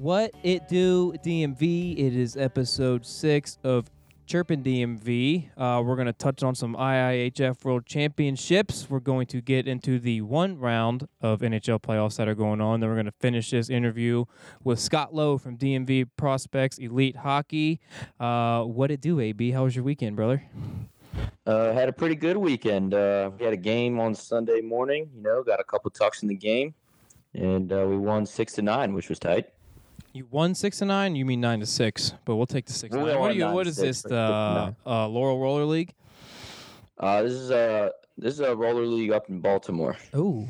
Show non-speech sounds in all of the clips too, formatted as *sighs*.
What it do, DMV? It is episode six of Chirpin DMV. Uh, we're going to touch on some IIHF World Championships. We're going to get into the one round of NHL playoffs that are going on. Then we're going to finish this interview with Scott Lowe from DMV Prospects Elite Hockey. Uh, what it do, AB? How was your weekend, brother? Uh, had a pretty good weekend. Uh, we had a game on Sunday morning. You know, got a couple tucks in the game, and uh, we won six to nine, which was tight. You won six to nine. You mean nine to six? But we'll take the six. We'll to nine. go What, are you, nine what six, this? The six to uh, Laurel Roller League? Uh, this is a this is a roller league up in Baltimore. Oh.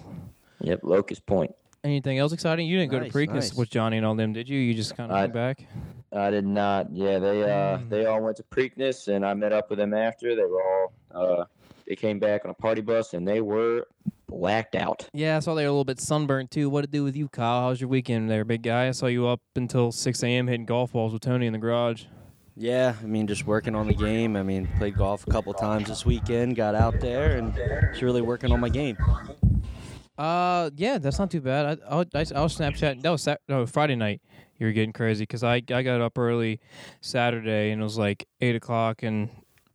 Yep, Locust Point. Anything else exciting? You didn't go to Preakness nice. with Johnny and all them, did you? You just kind of I- went back. I did not. Yeah, they uh Mm. they all went to Preakness, and I met up with them after. They were all uh they came back on a party bus, and they were blacked out. Yeah, I saw they were a little bit sunburned too. What to do with you, Kyle? How's your weekend there, big guy? I saw you up until 6 a.m. hitting golf balls with Tony in the garage. Yeah, I mean, just working on the game. I mean, played golf a couple times this weekend. Got out there and just really working on my game. Uh, yeah, that's not too bad. I, I, was- I, was Snapchatting. That was Sat- no, Friday night. You were getting crazy because I, I got up early Saturday and it was like 8 o'clock and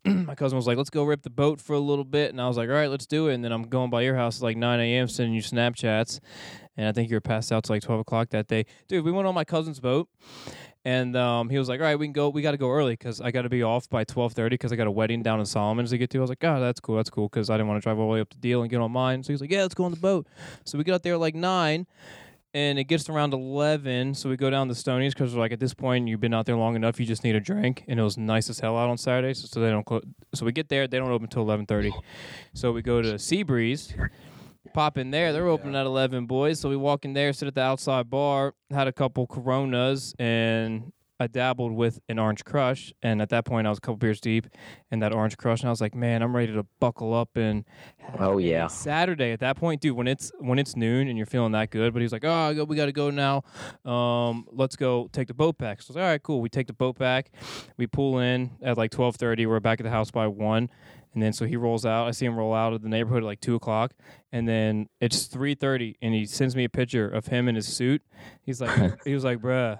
*clears throat* my cousin was like, let's go rip the boat for a little bit. And I was like, all right, let's do it. And then I'm going by your house at like 9 a.m. sending you Snapchats. And I think you were passed out to like 12 o'clock that day. Dude, we went on my cousin's boat. And um, he was like, all right, we can go. We got to go early because I got to be off by 12.30 because I got a wedding down in Solomons to get to. I was like, God, that's cool. That's cool because I didn't want to drive all the way up to Deal and get on mine. So he was like, yeah, let's go on the boat. So we get out there at like 9 and it gets around 11 so we go down to stonies because we're like at this point you've been out there long enough you just need a drink and it was nice as hell out on saturdays so, so they don't clo- so we get there they don't open until 11.30 so we go to seabreeze pop in there they're open at 11 boys so we walk in there sit at the outside bar had a couple coronas and I dabbled with an orange crush, and at that point I was a couple beers deep in that orange crush, and I was like, "Man, I'm ready to buckle up and Oh yeah. Saturday at that point, dude, when it's when it's noon and you're feeling that good, but he's like, "Oh, we got to go now. Um, let's go take the boat back." So I was like, "All right, cool." We take the boat back. We pull in at like 12:30. We're back at the house by one, and then so he rolls out. I see him roll out of the neighborhood at like two o'clock, and then it's 3:30, and he sends me a picture of him in his suit. He's like, *laughs* he was like, "Bruh."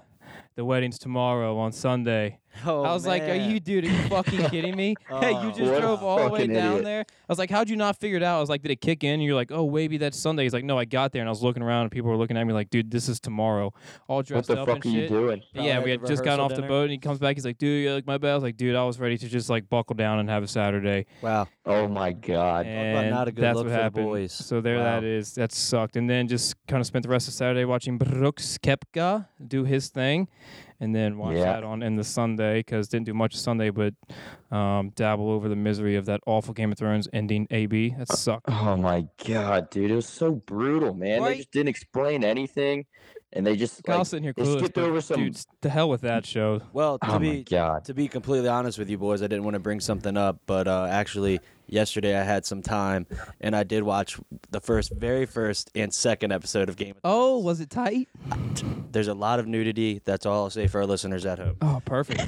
The wedding's tomorrow on Sunday. Oh, I was like, "Are you, dude? Are you fucking *laughs* kidding me? Oh, hey, you Oh. just What drove all the way down idiot. there." I was like, "How'd you not figure it out?" I was like, "Did it kick in?" And you're like, "Oh, maybe that's Sunday." He's like, "No, I got there and I was looking around and people were looking at me like, dude, this is tomorrow." All dressed up. What dressed the up fuck and are you doing? Probably yeah, we had just gotten rehearsal off the boat and he comes back. He's like, "Dude, you like my bed?" I was like, "Dude, I was ready to just like buckle down and have a Saturday." Wow. Oh my god. And not a good that's look what for the happened. boys. So there, Wow. that is. That sucked. And then just kind of spent the rest of Saturday watching Brooks Koepka do his thing, and then watch Yeah. that on in the Sunday because didn't do much Sunday, but um, dabble over the misery of that awful Game of Thrones ending. AB that sucked. Oh my god, dude, it was so brutal, man. Right. They just didn't explain anything, and they just Kyle's like, sitting here they clueless. skipped over some- Dude, to hell with that show. Well, to oh be god. to be completely honest with you boys, I didn't want to bring something up, but uh, actually yesterday I had some time and I did watch the first, very first, and second episode of Game of Oh, was it tight? There's a lot of nudity. That's all I'll say for our listeners at home. Oh, perfect.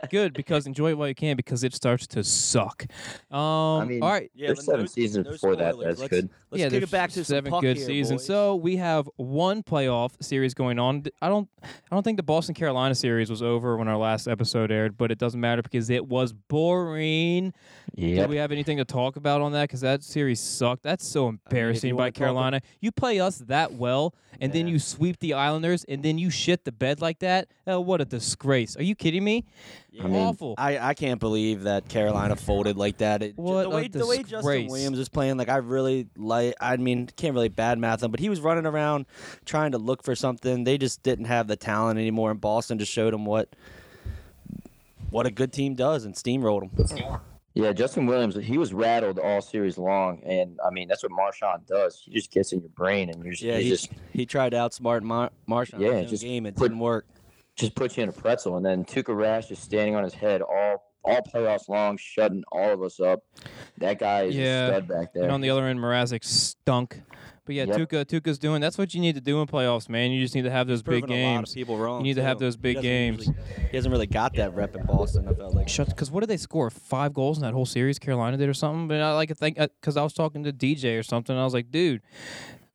*laughs* Good because enjoy it while you can because it starts to suck. Um, mean, all right. There's seven no- seasons no before that. That's let's, good. Let's yeah, kick there's it back to seven some puck good here, seasons. boys. So we have one playoff series going on. I don't, I don't think the Boston Carolina series was over when our last episode aired, but it doesn't matter because it was boring. Do Yep. we have anything to talk about on that? Because that series sucked. That's so embarrassing you by wanna Carolina. You play us that well, and then Yeah. you sweep the Islanders, and then you shit the bed like that. Oh, what a disgrace! Are you kidding me? Yeah. I mean, Awful. I, I can't believe that Carolina folded like that. It, ju- What the a way the way Justin disgrace. Williams is playing, like I really like. I mean, can't really badmouth him, but he was running around trying to look for something. They just didn't have the talent anymore, and Boston just showed him what what a good team does and steamrolled him. Yeah, Justin Williams, he was rattled all series long, and I mean that's what Marchand does. He just gets in your brain, and you're just, Yeah, he he just he tried to outsmart Mar- Marshall Yeah, in his just game. It put- didn't work. just puts you in a pretzel, and then Tuukka Rask just standing on his head all all playoffs long, shutting all of us up. That guy is Yeah, a stud back there. And on the other end, Mrazek stunk. But yeah, Yep. Tuukka Tuukka's doing. That's what you need to do in playoffs, man. You just need to have those big Proven a lot of games. people wrong. You need to have those big doesn't games. usually- he hasn't really got that rep in Boston. I felt like. Shut. Because what did they score? Five goals in that whole series. Carolina did or something. But I like to think uh, because I was talking to DJ or something. I was like, dude,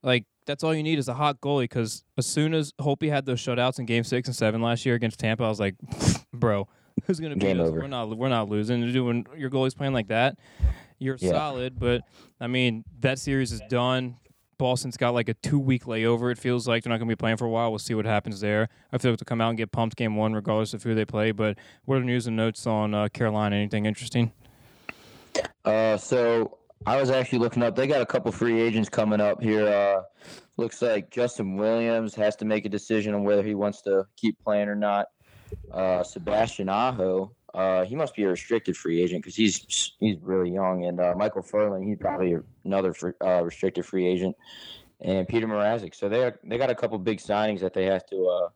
like that's all you need is a hot goalie. Because as soon as Holtby had those shutouts in Game Six and Seven last year against Tampa, I was like, *laughs* bro, who's gonna beat us? over. We're not we're not losing. You're doing your goalie's playing like that. You're Yeah. solid, but I mean that series is done. Boston's got like a two week layover. It feels like they're not going to be playing for a while. We'll see what happens there. I feel like they'll come out and get pumped game one, regardless of who they play. But what are the news and notes on uh, Carolina? Anything interesting? Uh, so I was actually looking up. They got a couple free agents coming up here. Uh, looks like Justin Williams has to make a decision on whether he wants to keep playing or not. Uh, Sebastian Aho, uh, he must be a restricted free agent because he's he's really young. And uh, Michael Ferland, he's probably another free, uh, restricted free agent. And Petr Mrazek. So they they got a couple big signings that they have to uh,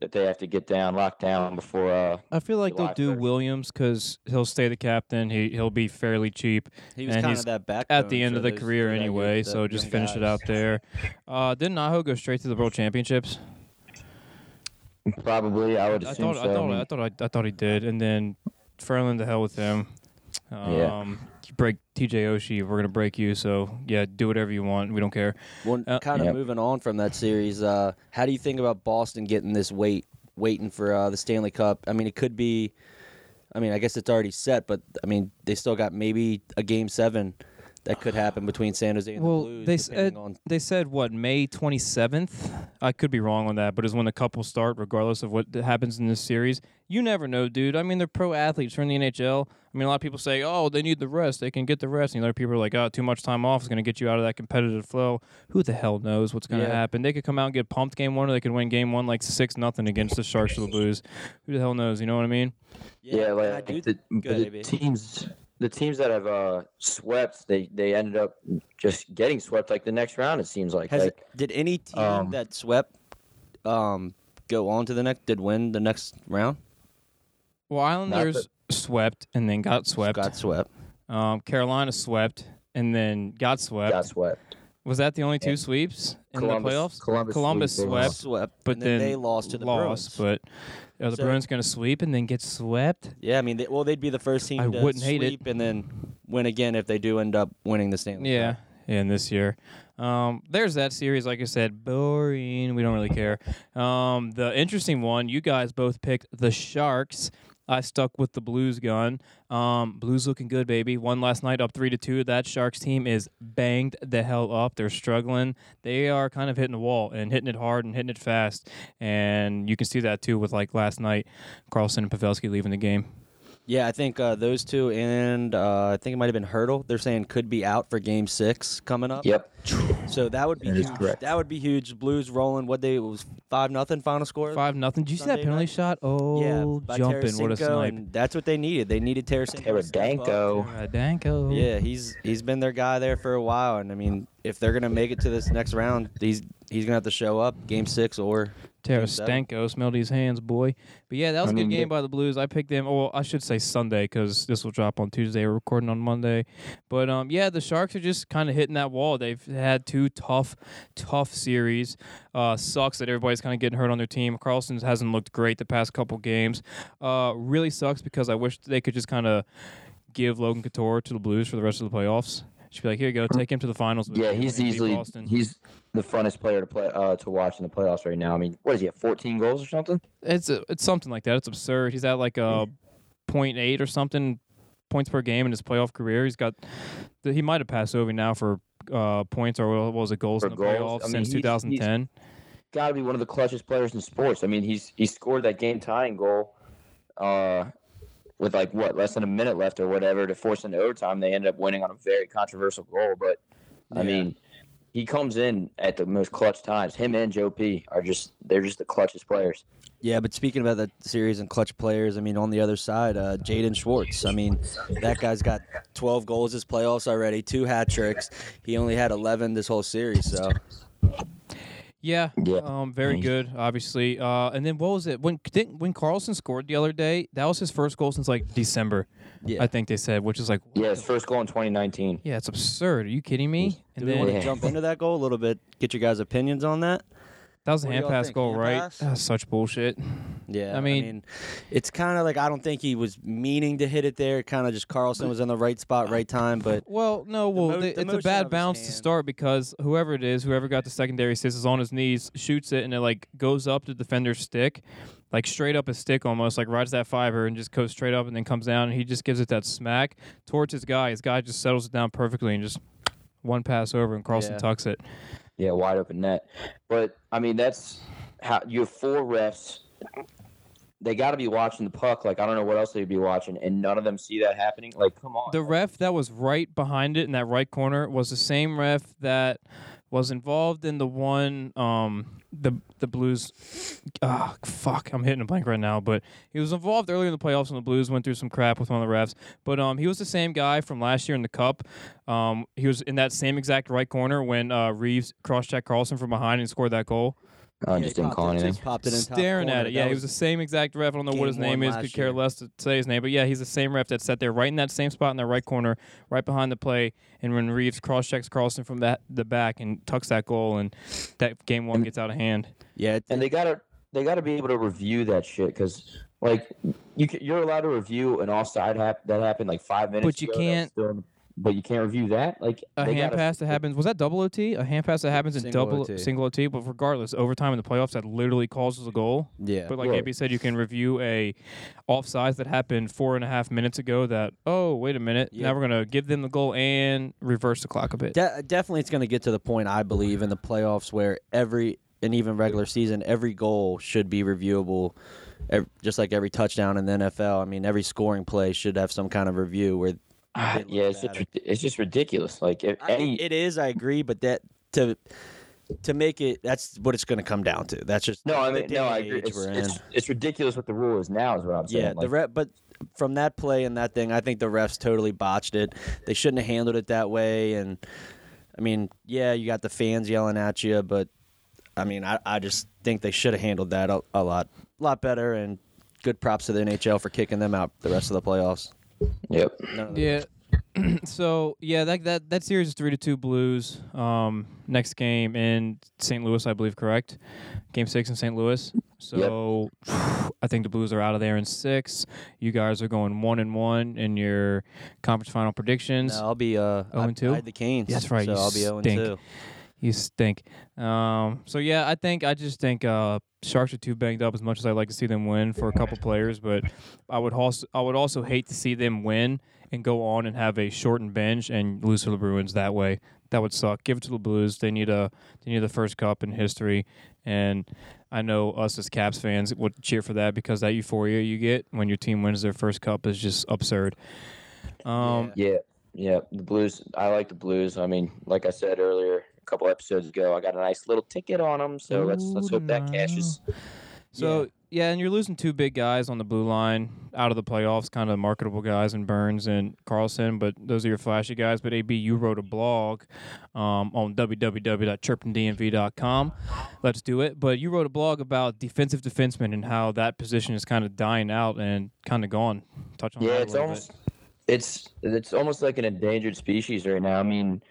that they have to get down, locked down before. Uh, I feel like July they'll do 1st. Williams because he'll stay the captain. He he'll be fairly cheap He was kind of that back at the end of the career anyway. So just young finish it out there. Uh, didn't Aho go straight to the World Championships? Probably, I would I assume thought, so. I thought, mean, I thought, I, I thought he did, and then Ferland to hell with him. Um, Yeah. you break TJ Oshie, we're gonna break you. So yeah, do whatever you want. We don't care. Well, Uh, kind of Yep. moving on from that series, uh, how do you think about Boston getting this weight, waiting for uh, the Stanley Cup? I mean, it could be. I mean, I guess it's already set, but I mean, they still got maybe a game seven that could happen between San Jose and Well, the Blues. they depending said on they said what May 27th. I could be wrong on that, but is when the couples start, regardless of what happens in this series. You never know, dude. I mean, they're pro athletes. They're the NHL. I mean, a lot of people say, "Oh, they need the rest. They can get the rest." And other people are like, "Oh, too much time off is going to get you out of that competitive flow." Who the hell knows what's going to Yeah. happen? They could come out and get pumped game one, or they could win game one like six nothing against the Sharks or the Blues. Who the hell knows? You know what I mean? Yeah, and I like do- the, Go ahead, the AB. teams, the teams that have uh, swept, they they ended up just getting swept like the next round. It seems like. Has like did any team um, that swept um, go on to the next? Did win the next round? Well, Islanders swept and then got swept. Got swept. Um, Carolina swept and then got swept. got swept. Was that the only two Yeah. sweeps in Columbus- the playoffs? Columbus Columbus swept. Swept, but and then, then they lost to the lost. Bruins. But are the So- Bruins going to sweep and then get swept? Yeah, I mean, they, well, they'd be the first team I to wouldn't hate it. and then win again if they do end up winning the Stanley Yeah, Cup. in this year. Um, there's that series. Like I said, boring. We don't really care. Um, the interesting one, you guys both picked the Sharks. I stuck with the Blues gun. Um, Blues looking good, baby. One last night, up three to two. That Sharks team is banged the hell up. They're struggling. They are kind of hitting the wall and hitting it hard and hitting it fast. And you can see that too with like last night, Karlsson and Pavelski leaving the game. Yeah, I think uh, those two and uh, I think it might have been Hertl. They're saying could be out for Game Six coming up. Yep. So that would be That is huge. That would be huge. Blues rolling. What they it was five nothing final score. Five nothing. Did you see that penalty night? shot? Oh, yeah, jumping! What a Tarasenko, snipe! That's what they needed. They needed Tarasenko. to step. Tarasenko. Danko. Yeah, he's he's been their guy there for a while, and I mean, if they're gonna make it to this next round, he's he's gonna have to show up game six or Game seven. Tarasenko smelled his hands, boy. But yeah, that was a good game by the Blues. I picked them. Well, I should say Sunday because this will drop on Tuesday. We're recording on Monday. But um, yeah, the Sharks are just kind of hitting that wall. They've had two tough, tough series. Uh, sucks that everybody's kind of getting hurt on their team. Karlsson hasn't looked great the past couple games. Uh, really sucks because I wish they could just kind of give Logan Couture to the Blues for the rest of the playoffs. Should be like, here you go, take him to the finals. Yeah, he's and easily Boston. he's the funnest player to play uh, to watch in the playoffs right now. I mean, what is he at 14 goals or something? It's a, it's something like that. It's absurd. He's at like a point eight or something points per game in his playoff career. He's got he might have passed over now for uh, points or what was it goals For in the goals? playoffs I mean, since he's- 2010. Got to be one of the clutchest players in sports. I mean, he's he scored that game tying goal uh, with like what less than a minute left or whatever to force into overtime. They ended up winning on a very controversial goal, but I Yeah. mean, he comes in at the most clutch times. Him and Joe P are just they're just the clutchest players. Yeah, but speaking about the series and clutch players, I mean, on the other side, uh, Jaden Schwartz. I mean, that guy's got 12 goals this playoffs already, two hat tricks. He only had 11 this whole series, so Yeah, Yeah. um, very good, obviously. Uh, and then what was it when didn't, when Karlsson scored the other day? That was his first goal since like December, yeah. I think they said, which is like, Yeah, his first goal in 2019. yeah, it's absurd. Are you kidding me? Do And we then want to Yeah. jump into that goal a little bit? Get your guys' opinions on that. That was a hand pass think? goal, Hand right? pass? That's such bullshit. Yeah, I mean- it's kind of like I don't think he was meaning to hit it there. Kind of just Karlsson was in the right spot, right time. But Well, no, well, mo- it's a bad bounce to start because whoever it is, whoever got the secondary assist is on his knees, shoots it, and it like goes up the defender's stick, like straight up his stick almost, like rides that fiber and just goes straight up and then comes down, and he just gives it that smack towards his guy. His guy just settles it down perfectly and just one pass over, and Karlsson Yeah. tucks it. Yeah, wide open net. But I mean, that's how your four refs. They got to be watching the puck. Like I don't know what else they'd be watching, and none of them see that happening. Like, come on. The ref that was right behind it in that right corner was the same ref that was involved in the one um the the Blues ah fuck I'm hitting a blank right now but he was involved earlier in the playoffs when the Blues went through some crap with one of the refs but um he was the same guy from last year in the cup. Um he was in that same exact right corner when uh Reaves cross checked Carlson from behind and scored that goal I Yeah, just didn't call it- anything. just popped it in staring at it. That Yeah, he was the same exact ref. I don't know what his name is. Could care year. less to say his name, but yeah, he's the same ref that sat there right in that same spot in the right corner, right behind the play. And when Reaves cross checks Carlson from that the back and tucks that goal, and that game one gets out of hand. yeah, it- and they gotta they gotta be able to review that shit because like you ca- you're allowed to review an offside hap- that happened like five minutes. But you ago can't- still in- but you can't review that. Like A they hand gotta- pass that happens was that double OT? A hand pass that happens in double OT. single OT, but regardless, overtime in the playoffs that literally causes a goal. yeah. But like Yeah. AB said, you can review a offsides that happened four and a half minutes ago. That oh wait a minute, Yeah. now we're gonna give them the goal and reverse the clock a bit. De- definitely, it's going to get to the point I believe in the playoffs where every and even regular season, every goal should be reviewable, ev- just like every touchdown in the NFL. I mean, every scoring play should have some kind of review. Where it yeah, it's just, it's just ridiculous. Like if I- any it is, I agree, but that to to make it, that's what it's going to come down to. That's just no, I mean no, I agree. It's, it's, it's ridiculous what the rule is now. Is what I'm saying. Yeah, Like, the ref, but from that play and that thing, I think the refs totally botched it. They shouldn't have handled it that way. And I mean, yeah, you got the fans yelling at you, but I mean, I, I just think they should have handled that a, a lot, lot better. And good props to the NHL for kicking them out the rest of the playoffs. Yep. None of the- Yeah. *clears throat* so yeah, that that that series is three to two Blues. Um, next game in St. Louis, I believe, correct? Game six in St. Louis. So I think the Blues are out of there in six. You guys are going one and one in your conference final predictions. No, I'll be uh, Oh I- and two? I had the Canes. That's right, So you I'll be zero and two. You stink. Um, so yeah, I think I just think uh, Sharks are too banged up. As much as I like to see them win for a couple players, but I would also I would also hate to see them win and go on and have a shortened bench and lose to the Bruins that way. That would suck. Give it to the Blues. They need a they need the first cup in history, and I know us as Caps fans would cheer for that because that euphoria you get when your team wins their first cup is just absurd. Um, Yeah, yeah. The Blues. I like the Blues. I mean, like I said earlier, couple episodes ago, I got a nice little ticket on them. So let's let's hope that cashes. So yeah. and you're losing two big guys on the blue line out of the playoffs, kind of marketable guys in Burns and Karlsson, but those are your flashy guys. But AB, you wrote a blog um, on www.chirpingdmv.com. Let's do it. But you wrote a blog about defensive defensemen and how that position is kind of dying out and kind of gone. Touch on Yeah, it's almost it's it's almost like an endangered species right now. I mean,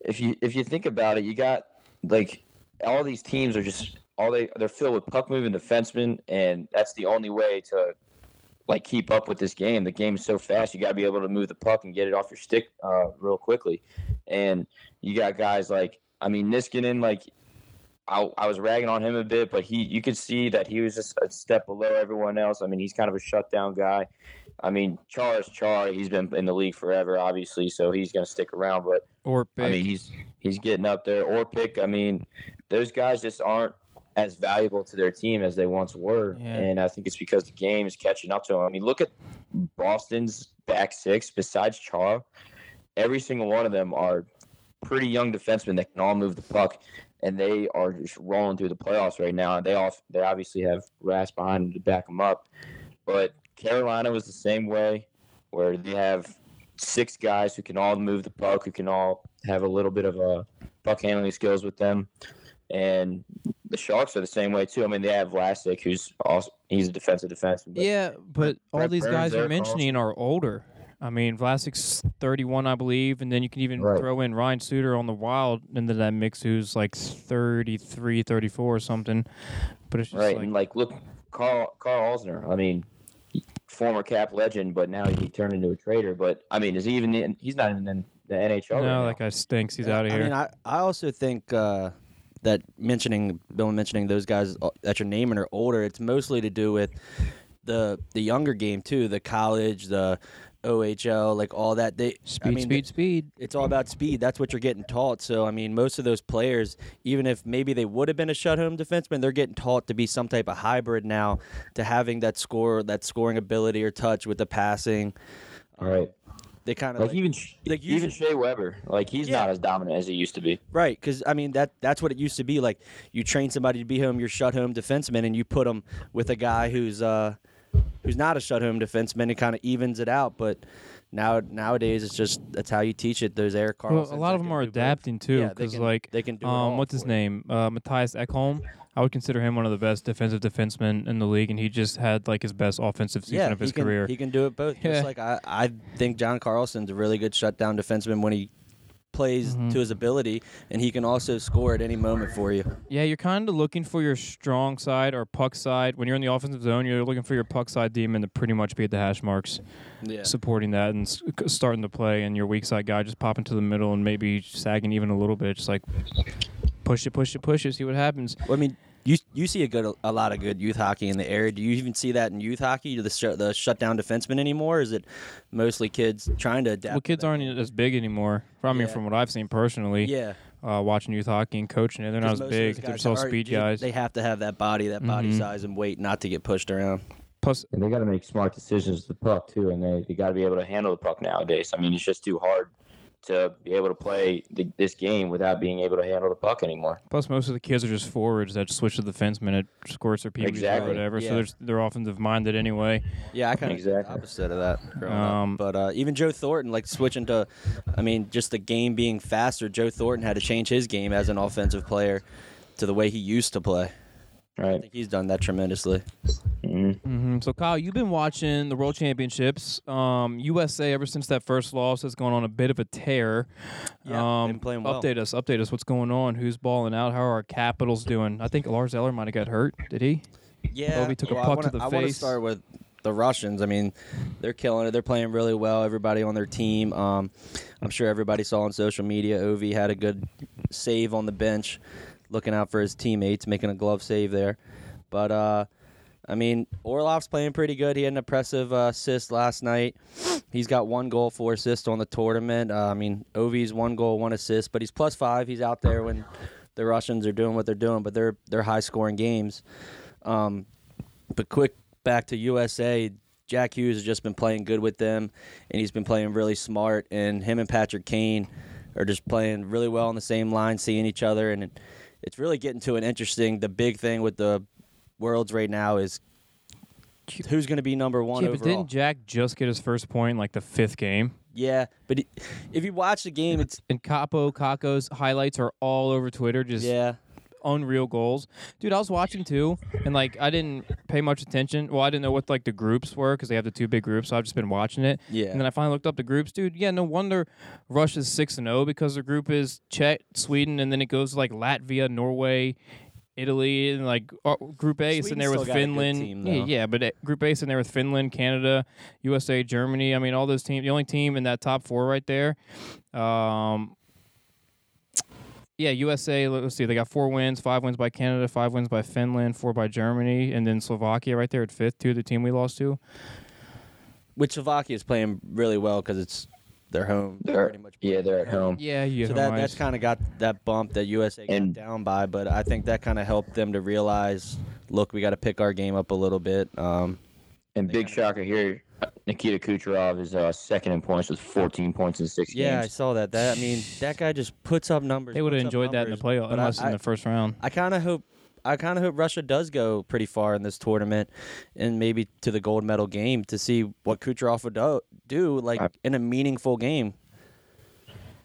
if you if you think about it, you got like all these teams are just all they they're filled with puck moving defensemen, and that's the only way to like keep up with this game. The game's so fast, you got to be able to move the puck and get it off your stick uh, real quickly. And you got guys like I mean Niskanen, like I, I was ragging on him a bit, but he you could see that he was just a step below everyone else. I mean, he's kind of a shutdown guy. I mean, Char is Char. He's been in the league forever, obviously, so he's going to stick around. But. Or big. I mean, he's he's getting up there. Or pick. I mean, those guys just aren't as valuable to their team as they once were, Yeah. and I think it's because the game is catching up to them. I mean, look at Boston's back six. Besides Char, every single one of them are pretty young defensemen that can all move the puck, and they are just rolling through the playoffs right now. And they all they obviously have Rask behind them to back them up, but Carolina was the same way, where they have six guys who can all move the puck, who can all have a little bit of a puck handling skills with them. And the Sharks are the same way too. I mean, they have Vlasic, who's also he's a defensive defenseman. but- Yeah, but all these guys you're mentioning are older. I mean, Vlasic's 31, I believe, and then you can even Right. throw in Ryan Suter on the Wild into that mix, who's like 33, 34 or something. But it's just right. like, and like, look, Karl Karl Alzner. I mean, former Cap legend, but now he turned into a traitor. But I mean, is he even? In, he's not even in the NHL. right no, now. that guy stinks. He's out of I here. mean, I, I also think uh, that mentioning Bill mentioning those guys uh, that you're naming are older. It's mostly to do with the the younger game too, the college, the OHL, like all that. They speed, I mean, speed, speed. it's all about speed. That's what you're getting taught. So I mean, most of those players, even if maybe they would have been a shut home defenseman, they're getting taught to be some type of hybrid now, to having that score, that scoring ability or touch with the passing. All right. They kind of Like, even like even usually- Shea Weber, like he's Yeah. not as dominant as he used to be. Right, because I mean that that's what it used to be. Like you train somebody to be home, your shut home defenseman, and you put them with a guy who's uh who's not a shut home defenseman. It kind of evens it out. But now nowadays it's just that's how you teach it. Those Eric Well, a lot of them are do both. adapting too, Yeah, because can- like they can do um, what's his name? Uh, Mattias Ekholm. I would consider him one of the best defensive defensemen in the league, and he just had like his best offensive season yeah, of his can, career. He can do it both. Yeah. Just like I, I think John Carlson's a really good shutdown defenseman when he plays Mhm. to his ability, and he can also score at any moment for you. Yeah, you're kind of looking for your strong side or puck side. When you're in the offensive zone, you're looking for your puck side demon to pretty much be at the hash marks, Yeah. supporting that and starting to play, and your weak side guy just popping to the middle and maybe sagging even a little bit, just like push it, push it, push it, see what happens. Well, I mean, you you see a good a lot of good youth hockey in the area. Do you even see that in youth hockey? Do the sh- the shutdown defenseman anymore? Is it mostly kids trying to adapt? Well, kids that? aren't as big anymore. I mean, Yeah. from what I've seen personally, Yeah, uh, watching youth hockey and coaching it, they're not as big. They're guys just are- speed they- guys. They have to have that body, that body Mhm. size and weight, not to get pushed around. Plus, And they got to make smart decisions with the puck too, and they, they got to be able to handle the puck nowadays. I mean, it's just too hard to be able to play the, this game without being able to handle the puck anymore. plus most of the kids are just forwards that switch to the defensemen at scores or PBs or Exactly. whatever. So Yeah. they're they're offensive minded anyway. Yeah, I kind of Exactly. opposite of that Um, up. But uh, even Joe Thornton, like switching to, I mean, just the game being faster. Joe Thornton had to change his game as an offensive player to the way he used to play. I think he's done that tremendously. hmm hmm So Kyle, you've been watching the World Championships. Um, USA ever since that first loss has gone on a bit of a tear. Yeah, um, been playing well. Update us, update us. What's going on? Who's balling out? How are our Capitals doing? I think Lars Eller might have got hurt. Did he? Yeah, Kobe took a puck wanna, to the I want to start with the Russians. I mean, they're killing it. They're playing really well. Everybody on their team. Um, I'm sure everybody saw on social media. Ovi had a good save on the bench, looking out for his teammates, making a glove save there. But uh, I mean, Orlov's playing pretty good. He had an impressive uh, assist last night. He's got one goal, four assists on the tournament. Uh, I mean, Ovi's one goal, one assist, but he's plus five. He's out there when the Russians are doing what they're doing, but they're they're high scoring games. Um, but quick back to USA. Jack Hughes has just been playing good with them, and he's been playing really smart. And him and Patrick Kane are just playing really well on the same line, seeing each other, and it's really getting to an interesting. The big thing with the worlds right now is who's going to be number one yeah, but overall. didn't Jack just get his first point like the fifth game? yeah, but it, if you watch the game, it's And Kaapo Kakko's highlights are all over Twitter, just yeah, unreal goals. Dude, I was watching too, and like I didn't pay much attention. Well, I didn't know what like the groups were because they have the two big groups. So I've just been watching it. yeah. And then I finally looked up the groups, dude. Yeah, no wonder Russia's six and zero because the group is Czech, Sweden, and then it goes to, like Latvia, Norway, Italy, and like uh, Group A is in there with still got a good Finland. team, yeah, yeah, but uh, Group A is in there with Finland, Canada, USA, Germany. I mean, all those teams. The only team in that top four right there. Um, yeah, USA. let- Let's see. They got four wins, five wins by Canada, five wins by Finland, four by Germany, and then Slovakia right there at fifth too. The team we lost to. Which Slovakia is playing really well because it's their home. They're pretty much yeah, they're at home. Yeah, you So that that's kind of got that bump that USA got And- down by, but I think that kind of helped them to realize, look, we got to pick our game up a little bit. Um, And big kinda- shocker here, Nikita Kucherov is uh, second in points with 14 points in six yeah, I saw that. That I mean, that guy just puts up numbers. They would have puts up enjoyed that in the numbers, playoff, but I- unless I, in the first round. I kind of hope. I kind of hope Russia does go pretty far in this tournament, and maybe to the gold medal game to see what Kucherov would do, do like I- in a meaningful game.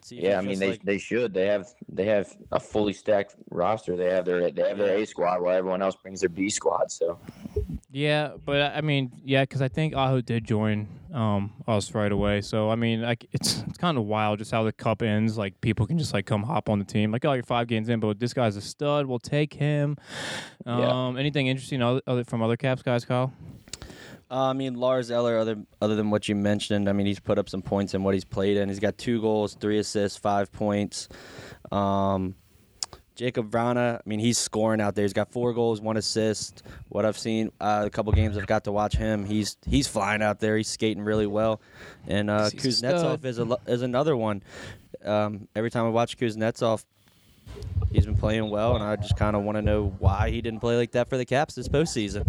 See Yeah, I mean they like- they should. They have they have a fully stacked roster. They have their they have their A squad while everyone else brings their B squad. So Yeah, but I mean, yeah, because I think Aho did join um, us right away. So I mean, like it's it's kind of wild just how the cup ends. Like people can just like come hop on the team. Like, oh, you're five games in, but this guy's a stud. We'll take him. Um, Yeah. Anything interesting other, other from other Caps guys, Kyle? Uh, I mean, Lars Eller, other other than what you mentioned, I mean, he's put up some points in what he's played in. He's got two goals, three assists, five points. Um, Jakub Vrana, I mean, he's scoring out there. He's got four goals, one assist. What I've seen, uh, a couple games I've got to watch him. He's he's flying out there. He's skating really well. And uh, He's a stud. Kuznetsov is a, is another one. Um, every time I watch Kuznetsov, he's been playing well, and I just kind of want to know why he didn't play like that for the Caps this postseason.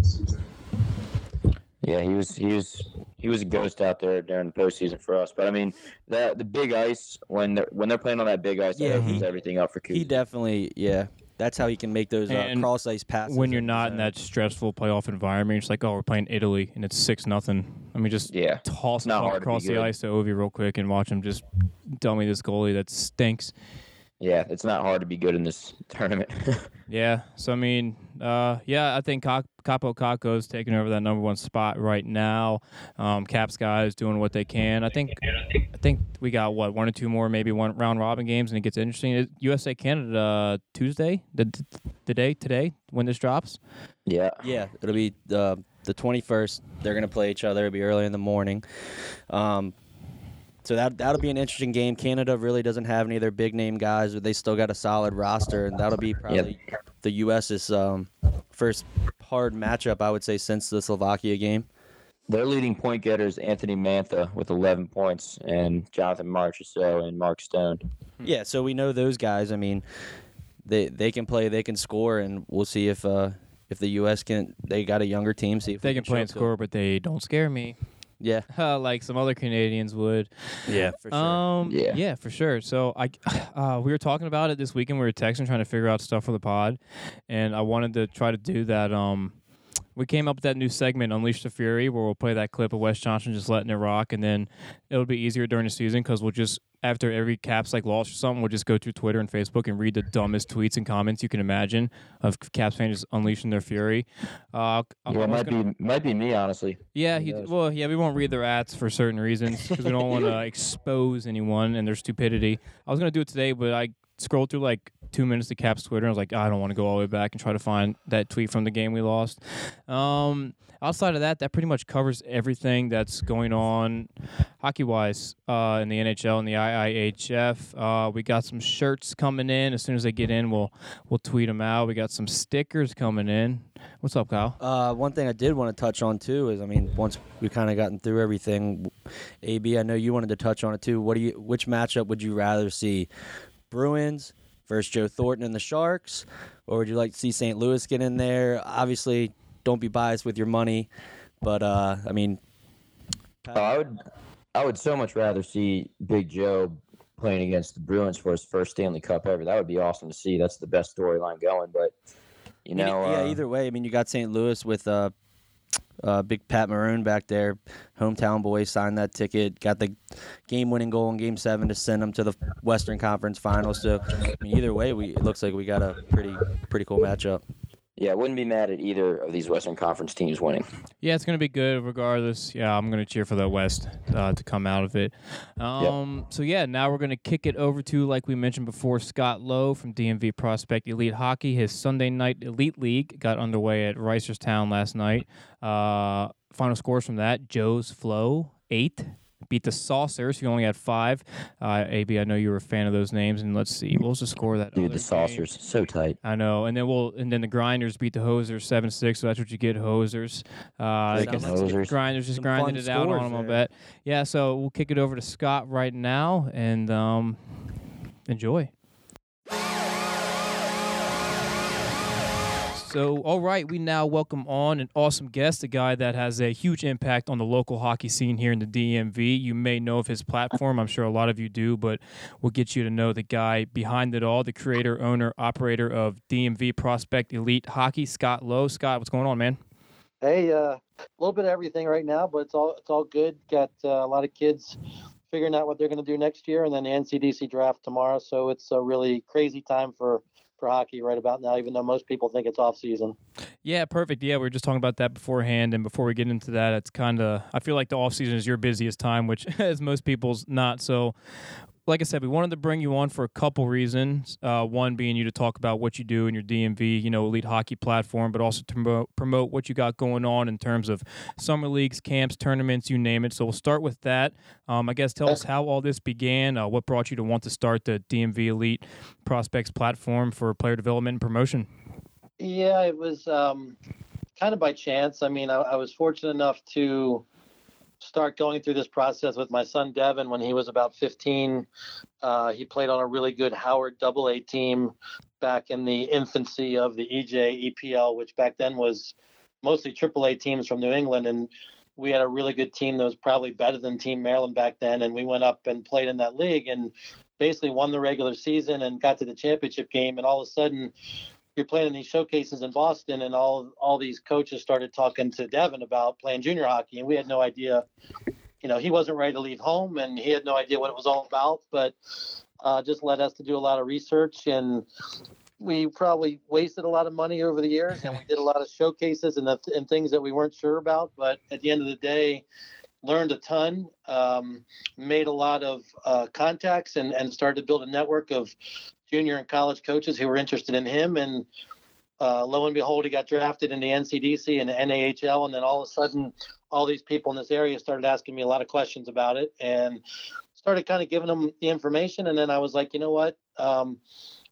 Yeah, he was he was he was a ghost out there during the postseason for us. But I mean, the the big ice when they're when they're playing on that big ice, Yeah, that he- opens everything up for Kuz. He definitely, yeah. That's how he can make those uh, cross ice passes. when you're not the in that stressful playoff environment, you're just like, oh, we're playing Italy and it's six nothing. Let me just yeah, toss not it hard to across the ice to Ovi real quick and watch him just dummy this goalie that stinks. Yeah, it's not hard to be good in this *laughs* tournament. Yeah. So I mean, uh, yeah, I think Kaapo Kakko is taking over that number one spot right now. Um, Caps guys doing what they can. I think. I think we got what one or two more, maybe one round robin games, and it gets interesting. Is USA Canada uh, Tuesday, the, the day today when this drops. yeah, Yeah, it'll be uh, the 21st. They're going to play each other. It'll be early in the morning. Um, so that that'll be an interesting game. Canada really doesn't have any of their big name guys, but they still got a solid roster, and that'll be probably the U.S.'s um, first hard matchup, I would say, since the Slovakia game. their leading point getters Anthony Mantha with 11 points and Jonathan Marchessault and Mark Stone. Yeah, so we know those guys. I mean, they they can play, they can score, and we'll see if uh, if the U.S. can. They got a younger team. See if They we can play and up to- score, but they don't scare me Yeah, *laughs* like some other Canadians would. yeah, for sure. Um, Yeah. yeah, for sure. So I, *sighs* uh, we were talking about it this weekend. We were texting, trying to figure out stuff for the pod, and I wanted to try to do that. Um, we came up with that new segment, Unleash the Fury, where we'll play that clip of Wes Johnson just letting it rock, and then it'll be easier during the season because we'll just after every Caps like loss or something, we'll just go through Twitter and Facebook and read the dumbest tweets and comments you can imagine of Caps fans unleashing their fury. Uh, Yeah, it might gonna- be might be me honestly. yeah, he, well, yeah, we won't read their ads for certain reasons because we don't want to *laughs* expose anyone and their stupidity. I was gonna do it today, but I scrolled through like two minutes to Cap's Twitter. I was like, I don't want to go all the way back and try to find that tweet from the game we lost. Um, outside of that, that pretty much covers everything that's going on hockey wise uh, in the NHL and the IIHF. Uh, we got some shirts coming in. As soon as they get in, we'll we'll tweet them out. We got some stickers coming in. What's up, Kyle? Uh, one thing I did want to touch on too is, I mean, once we kind of gotten through everything, AB, I know you wanted to touch on it too. What do you? Which matchup would you rather see? Bruins versus Joe Thornton and the Sharks, or would you like to see St. Louis get in there? Obviously, don't be biased with your money, but uh, I mean, Oh, I would I would so much rather see Big Joe playing against the Bruins for his first Stanley Cup ever. That would be awesome to see. That's the best storyline going. But you know, yeah. uh, Either way, I mean, you got St. Louis with uh, uh, big Pat Maroon back there, hometown boy, signed that ticket, got the game-winning goal in Game Seven to send them to the Western Conference Finals. So, I mean, either way, we it looks like we got a pretty pretty cool matchup. Yeah, I wouldn't be mad at either of these Western Conference teams winning. Yeah, it's gonna be good regardless. Yeah, I'm gonna cheer for the West uh, to come out of it. Um, So yeah, now we're gonna kick it over to like we mentioned before, Scott Lowe from DMV Prospect Elite Hockey. His Sunday night Elite League got underway at Reisterstown last night. Uh, final scores from that: Joe's Flow eight. Beat the Saucers, who only had five. Uh, AB, I know you were a fan of those names, and let's see, what was the score of that? Dude, other the game? Saucers so tight. I know, and then we'll and then the Grinders beat the Hosers seven six. So that's what you get, Hosers. Uh, I Freaking Hosers. Grinders just Some grinding it out on scores them. I bet. Yeah, so we'll kick it over to Scott right now and um, enjoy. So, all right, we now welcome on an awesome guest, a guy that has a huge impact on the local hockey scene here in the DMV. You may know of his platform, I'm sure a lot of you do, but we'll get you to know the guy behind it all, the creator, owner, operator of DMV Prospect Elite Hockey, Scott Lowe. Scott, what's going on, man? Hey, uh, a little bit of everything right now, but it's all it's all good. Got uh, a lot of kids figuring out what they're going to do next year, and then the NCDC draft tomorrow. So it's a really crazy time for for hockey right about now, even though most people think it's off season. Yeah, perfect. Yeah, we were just talking about that beforehand, and before we get into that, it's kind of I feel like the off season is your busiest time, which *laughs* is most people's not. So, like I said, we wanted to bring you on for a couple reasons. Uh, one being you to talk about what you do in your DMV, you know, elite hockey platform, but also to promote, promote what you got going on in terms of summer leagues, camps, tournaments, you name it. So we'll start with that. Um, I guess tell us how all this began. Uh, what brought you to want to start the DMV Elite Prospects platform for player development and promotion? Yeah, it was um, kind of by chance. I mean, I, I was fortunate enough to start going through this process with my son Devin when he was about 15. Uh, he played on a really good Howard Double A team back in the infancy of the EJ EPL, which back then was mostly Triple A teams from New England, and we had a really good team that was probably better than Team Maryland back then. And we went up and played in that league and basically won the regular season and got to the championship game. And all of a sudden, you're playing in these showcases in Boston, and all all these coaches started talking to Devin about playing junior hockey, and we had no idea. You know, he wasn't ready to leave home, and he had no idea what it was all about. But uh, just led us to do a lot of research, and we probably wasted a lot of money over the years, and we did a lot of showcases and the, and things that we weren't sure about. But at the end of the day, learned a ton, um, made a lot of uh, contacts, and, and started to build a network of junior and college coaches who were interested in him. And uh, lo and behold, he got drafted in the NCDC and NAHL. And then all of a sudden, all these people in this area started asking me a lot of questions about it and started kind of giving them the information. And then I was like, you know what? Um,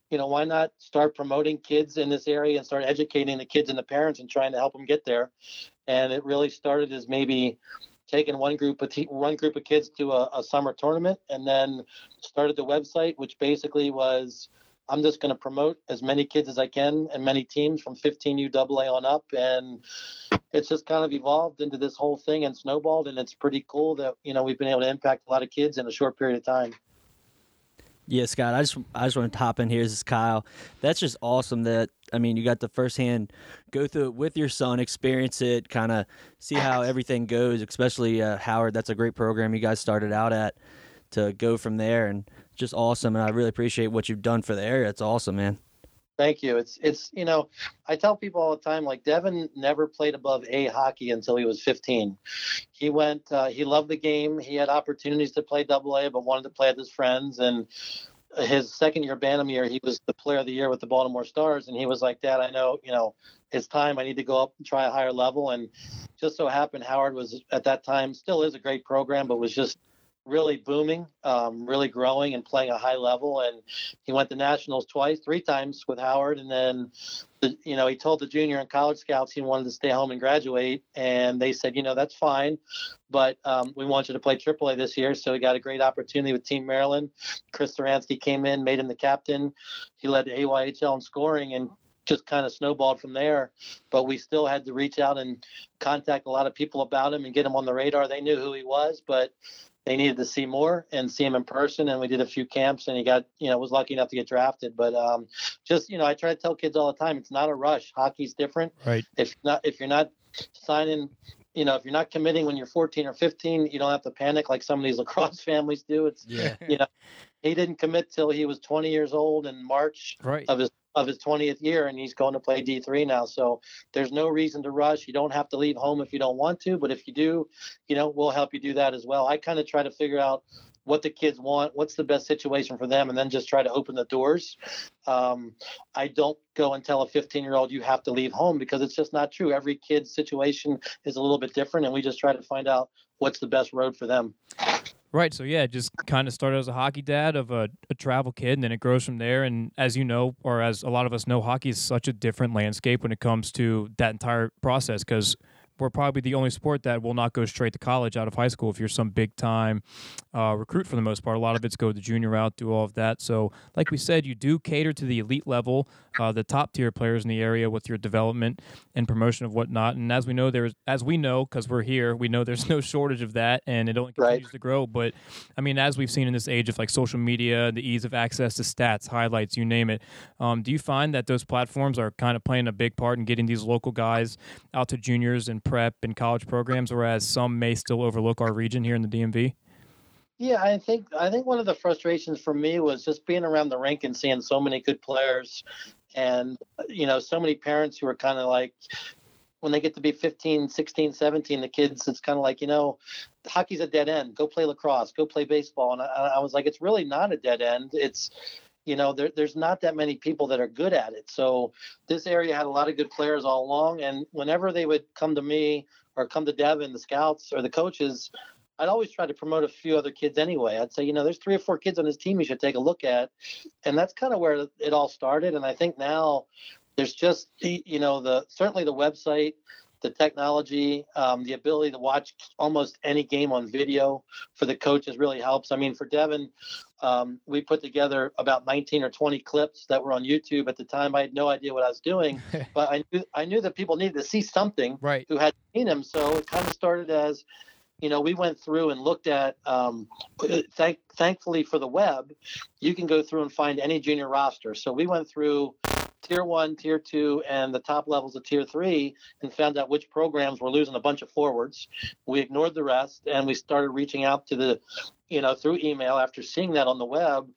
you know, why not start promoting kids in this area and start educating the kids and the parents and trying to help them get there? And it really started as maybe taking one group of te- one group of kids to a, a summer tournament, and then started the website, which basically was I'm just going to promote as many kids as I can and many teams from 15 UAA on up. And it's just kind of evolved into this whole thing and snowballed. And it's pretty cool that, you know, we've been able to impact a lot of kids in a short period of time. Yeah, Scott, I just I just want to hop in here. This is Kyle. That's just awesome that I mean you got the firsthand go through it with your son, experience it, kind of see how everything goes. Especially uh, Howard, that's a great program you guys started out at. To go from there and just awesome, and I really appreciate what you've done for the area. It's awesome, man. Thank you. It's it's you know, I tell people all the time like Devin never played above A hockey until he was 15. He went uh, he loved the game. He had opportunities to play double A but wanted to play with his friends and his second year Bantam year, he was the player of the year with the Baltimore Stars and he was like, "Dad, I know, you know, it's time. I need to go up and try a higher level." And just so happened Howard was at that time still is a great program but was just really booming, um, really growing and playing a high level. And he went to nationals twice, three times with Howard. And then, the, you know, he told the junior and college scouts he wanted to stay home and graduate. And they said, you know, that's fine, but um, we want you to play AAA this year. So he got a great opportunity with Team Maryland. Chris Saransky came in, made him the captain. He led the AYHL in scoring and just kind of snowballed from there. But we still had to reach out and contact a lot of people about him and get him on the radar. They knew who he was, but they needed to see more and see him in person. And we did a few camps, and he got, you know, was lucky enough to get drafted. But um, just, you know, I try to tell kids all the time, it's not a rush. Hockey's different. Right. If not, if you're not signing, you know, if you're not committing when you're 14 or 15, you don't have to panic like some of these *laughs* lacrosse families do. It's, Yeah. you know, he didn't commit till he was 20 years old in March Right. of his of his 20th year and he's going to play D3 now. So there's no reason to rush. You don't have to leave home if you don't want to, but if you do, you know, we'll help you do that as well. I kind of try to figure out what the kids want, what's the best situation for them, and then just try to open the doors. Um, I don't go and tell a 15 year old you have to leave home because it's just not true. Every kid's situation is a little bit different, and we just try to find out what's the best road for them. Right. So yeah, just kind of started as a hockey dad of a, a travel kid, and then it grows from there. And as you know, or as a lot of us know, hockey is such a different landscape when it comes to that entire process because we're probably the only sport that will not go straight to college out of high school if you're some big time uh, recruit for the most part. A lot of it's go the junior route, do all of that. So, like we said, you do cater to the elite level, uh, the top tier players in the area with your development and promotion of whatnot. And as we know, there's as we know because we're here, we know there's *laughs* no shortage of that, and it only Right. continues to grow. But I mean, as we've seen in this age of like social media, the ease of access to stats, highlights, you name it. Um, do you find that those platforms are kind of playing a big part in getting these local guys out to juniors and prep and college programs, whereas some may still overlook our region here in the DMV? Yeah, I think I think one of the frustrations for me was just being around the rink and seeing so many good players, and you know so many parents who are kind of like, when they get to be 15, 16, 17, the kids, it's kind of like, you know, hockey's a dead end. Go play lacrosse, go play baseball. And I, I was like, it's really not a dead end. It's, you know, there, there's not that many people that are good at it. So this area had a lot of good players all along. And whenever they would come to me or come to Devin, the scouts or the coaches, I'd always try to promote a few other kids anyway. I'd say, you know, there's three or four kids on this team you should take a look at. And that's kind of where it all started. And I think now there's just, you know, the certainly the website, the technology, um, the ability to watch almost any game on video for the coaches really helps. I mean, for Devin, um, we put together about 19 or 20 clips that were on YouTube at the time. I had no idea what I was doing, *laughs* but I knew I knew that people needed to see something Right. who had seen him. So it kind of started as, you know, we went through and looked at. Um, thank, thankfully for the web, you can go through and find any junior roster. So we went through tier one, tier two, and the top levels of tier three, and found out which programs were losing a bunch of forwards. We ignored the rest, and we started reaching out to the, you know, through email after seeing that on the web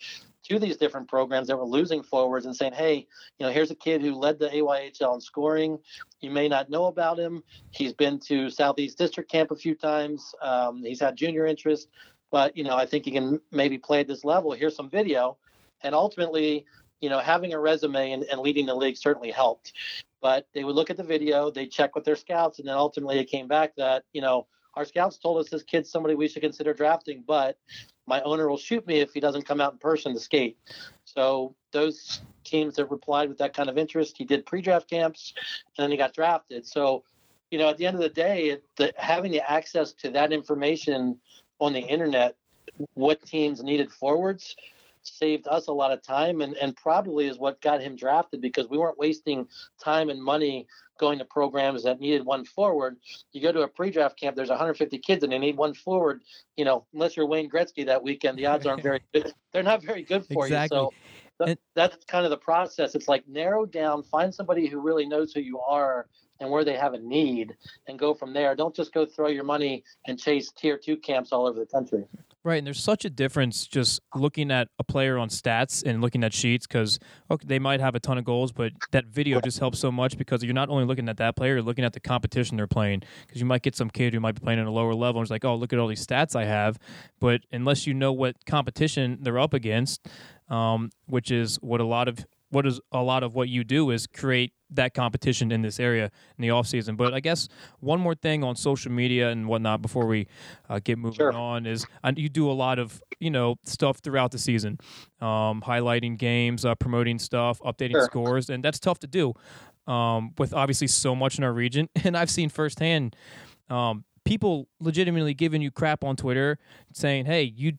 to these different programs that were losing forwards and saying, hey, you know, here's a kid who led the AYHL in scoring. You may not know about him. He's been to Southeast District Camp a few times. Um, he's had junior interest, but you know, I think he can maybe play at this level. Here's some video, and ultimately, you know, having a resume and, and leading the league certainly helped. But they would look at the video, they check with their scouts, and then ultimately it came back that you know our scouts told us this kid's somebody we should consider drafting, but my owner will shoot me if he doesn't come out in person to skate. So those teams that replied with that kind of interest, he did pre-draft camps, and then he got drafted. So, you know, at the end of the day, it, the, having the access to that information on the internet, what teams needed forwards, saved us a lot of time, and and probably is what got him drafted because we weren't wasting time and money going to programs that needed one forward. You go to a pre-draft camp, there's 150 kids and they need one forward. You know, unless you're Wayne Gretzky that weekend, the odds aren't very good. *laughs* They're not very good for Exactly. you. So th- And- that's kind of the process. It's like narrow down, find somebody who really knows who you are and where they have a need and go from there. Don't just go throw your money and chase tier two camps all over the country. Right, and there's such a difference just looking at a player on stats and looking at sheets because okay, they might have a ton of goals, but that video just helps so much because you're not only looking at that player, you're looking at the competition they're playing. Because you might get some kid who might be playing at a lower level and it's like, oh, look at all these stats I have, but unless you know what competition they're up against, um, which is what a lot of what is a lot of what you do is create that competition in this area in the off season. But I guess one more thing on social media and whatnot before we uh, get moving Sure. on is uh, you do a lot of you know stuff throughout the season, um, highlighting games, uh, promoting stuff, updating Sure. scores, and that's tough to do um, with obviously so much in our region. *laughs* And I've seen firsthand um, people legitimately giving you crap on Twitter, saying, "Hey, you."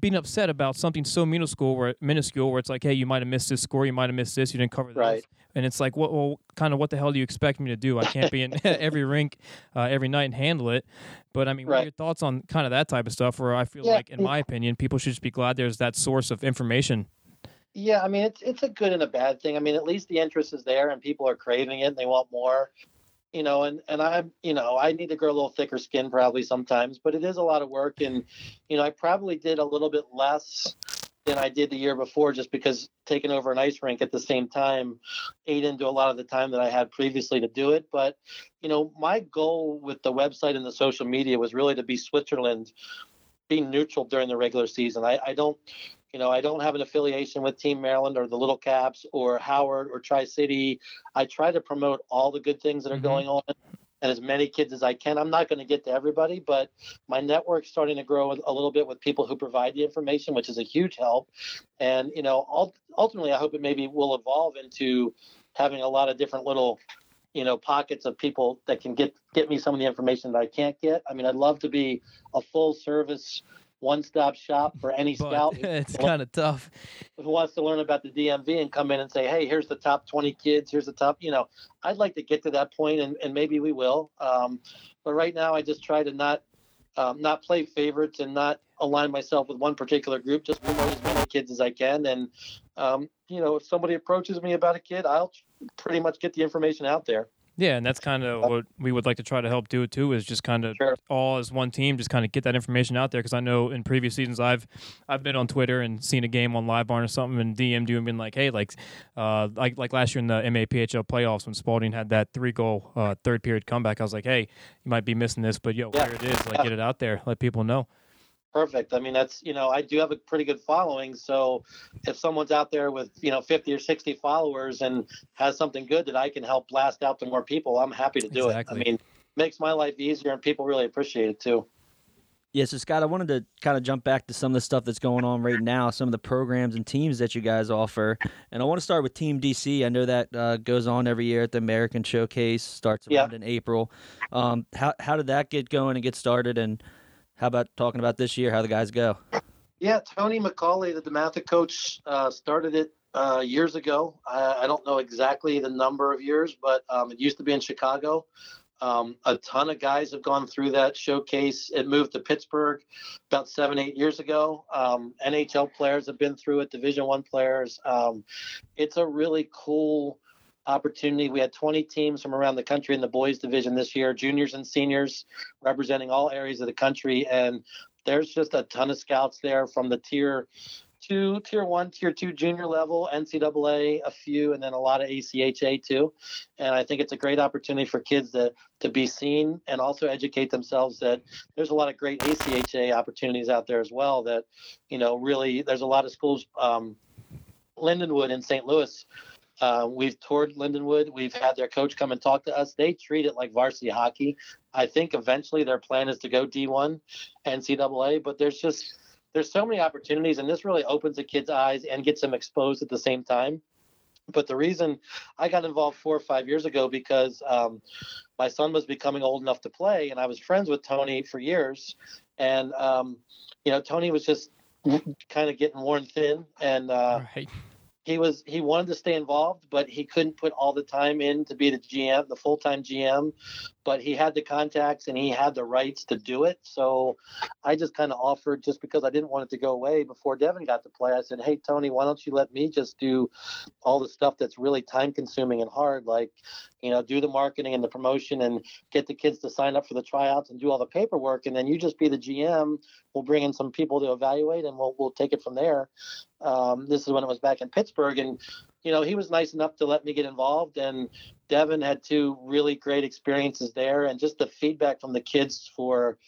Being upset about something so minuscule, where minuscule, where it's like, hey, you might have missed this score, you might have missed this, you didn't cover this, Right. and it's like, what, well, kind of, what the hell do you expect me to do? I can't be in *laughs* every rink uh, every night and handle it. But I mean, what are your thoughts on kind of that type of stuff? Where I feel Yeah, like, in my opinion, people should just be glad there's that source of information. Yeah, I mean it's it's a good and a bad thing. I mean, at least the interest is there and people are craving it and they want more. You know, and and I'm you know I need to grow a little thicker skin probably sometimes, but it is a lot of work and you know I probably did a little bit less than I did the year before just because taking over an ice rink at the same time ate into a lot of the time that I had previously to do it. But you know, my goal with the website and the social media was really to be Switzerland, being neutral during the regular season. I, I don't you know, I don't have an affiliation with Team Maryland or the Little Caps or Howard or Tri City. I try to promote all the good things that are Mhm. going on and as many kids as I can. I'm not going to get to everybody, but my network's starting to grow a little bit with people who provide the information, which is a huge help. And, you know, ultimately, I hope it maybe will evolve into having a lot of different little you know pockets of people that can get get me some of the information that I can't get. I mean, I'd love to be a full service one stop shop for any scout But *laughs* it's kind of tough. who wants to learn about the DMV and come in and say, hey, here's the top 20 kids, here's the top, you know, I'd like to get to that point and, and maybe we will. Um, but right now, I just try to not um, not play favorites and not align myself with one particular group, just promote as many kids as I can. And, um, you know, if somebody approaches me about a kid, I'll pretty much get the information out there. Yeah, and that's kind of what we would like to try to help do too. Is just kind of Sure. all as one team, just kind of get that information out there. Because I know in previous seasons, I've I've been on Twitter and seen a game on Live Barn or something, and DM'd you and been like, hey, like, uh, like like last year in the MAPHL playoffs when Spalding had that three goal uh, third period comeback. I was like, hey, you might be missing this, but yo, Yeah. here it is. Like, get it out there, let people know. Perfect. I mean, that's you know, I do have a pretty good following. So if someone's out there with you know 50 or 60 followers and has something good that I can help blast out to more people, I'm happy to do Exactly. it. I mean, makes my life easier, and people really appreciate it too. Yeah, so Scott, I wanted to kind of jump back to some of the stuff that's going on right now, some of the programs and teams that you guys offer. And I want to start with Team DC. I know that uh, goes on every year at the American Showcase, starts Yeah. around in April. Um, how, how did that get going and get started? And how about talking about this year, how the guys go? Yeah, Tony McCauley, the DeMatha coach, uh, started it uh, years ago. I, I don't know exactly the number of years, but um, it used to be in Chicago. Um, a ton of guys have gone through that showcase. It moved to Pittsburgh about seven, eight years ago. Um, NHL players have been through it. Division One players. Um, it's a really cool opportunity. We had 20 teams from around the country in the boys division this year, juniors and seniors, representing all areas of the country, and there's just a ton of scouts there from the tier two, tier one, tier two junior level, NCAA, a few, and then a lot of ACHA too. And I think it's a great opportunity for kids to to be seen and also educate themselves that there's a lot of great ACHA opportunities out there as well. That you know really there's a lot of schools. Um, Lindenwood in St. Louis. Uh, we've toured Lindenwood. We've had their coach come and talk to us. They treat it like varsity hockey. I think eventually their plan is to go D1 NCAA, but there's just there's so many opportunities, and this really opens a kid's eyes and gets them exposed at the same time. But the reason I got involved four or five years ago because um, my son was becoming old enough to play, and I was friends with Tony for years, and um, you know Tony was just kind of getting worn thin, and uh, right. He was he wanted to stay involved, but he couldn't put all the time in to be the GM, the full time GM. But he had the contacts and he had the rights to do it. So I just kind of offered just because I didn't want it to go away before Devin got to play. I said, Hey Tony, why don't you let me just do all the stuff that's really time consuming and hard, like you know, do the marketing and the promotion and get the kids to sign up for the tryouts and do all the paperwork, and then you just be the GM. We'll bring in some people to evaluate and we'll we'll take it from there. Um, this is when it was back in Pittsburgh, and you know he was nice enough to let me get involved. And Devin had two really great experiences there, and just the feedback from the kids for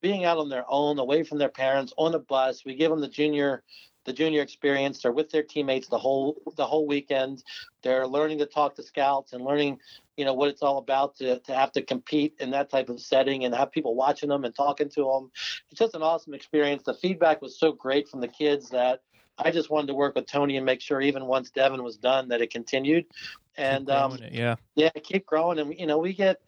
being out on their own, away from their parents, on a bus. We give them the junior the junior experience. They're with their teammates the whole the whole weekend. They're learning to talk to scouts and learning, you know, what it's all about to to have to compete in that type of setting and have people watching them and talking to them. It's just an awesome experience. The feedback was so great from the kids that I just wanted to work with Tony and make sure even once Devin was done that it continued. And um, it, yeah. yeah, keep growing. And, you know, we get,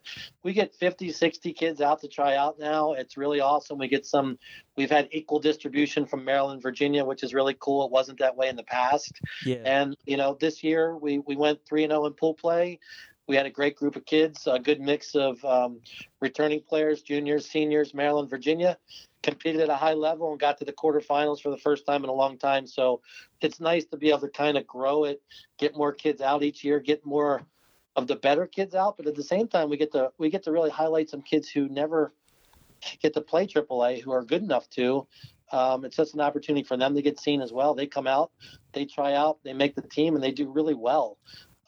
we get 50, 60 kids out to try out now. It's really awesome. We get some, we've had equal distribution from Maryland, Virginia, which is really cool. It wasn't that way in the past. Yeah. And, you know, this year we, we went 3 and 0 in pool play. We had a great group of kids, a good mix of um, returning players, juniors, seniors, Maryland, Virginia, competed at a high level and got to the quarterfinals for the first time in a long time. So it's nice to be able to kind of grow it, get more kids out each year, get more of the better kids out. But at the same time, we get to we get to really highlight some kids who never get to play AAA, who are good enough to. Um, it's just an opportunity for them to get seen as well. They come out, they try out, they make the team, and they do really well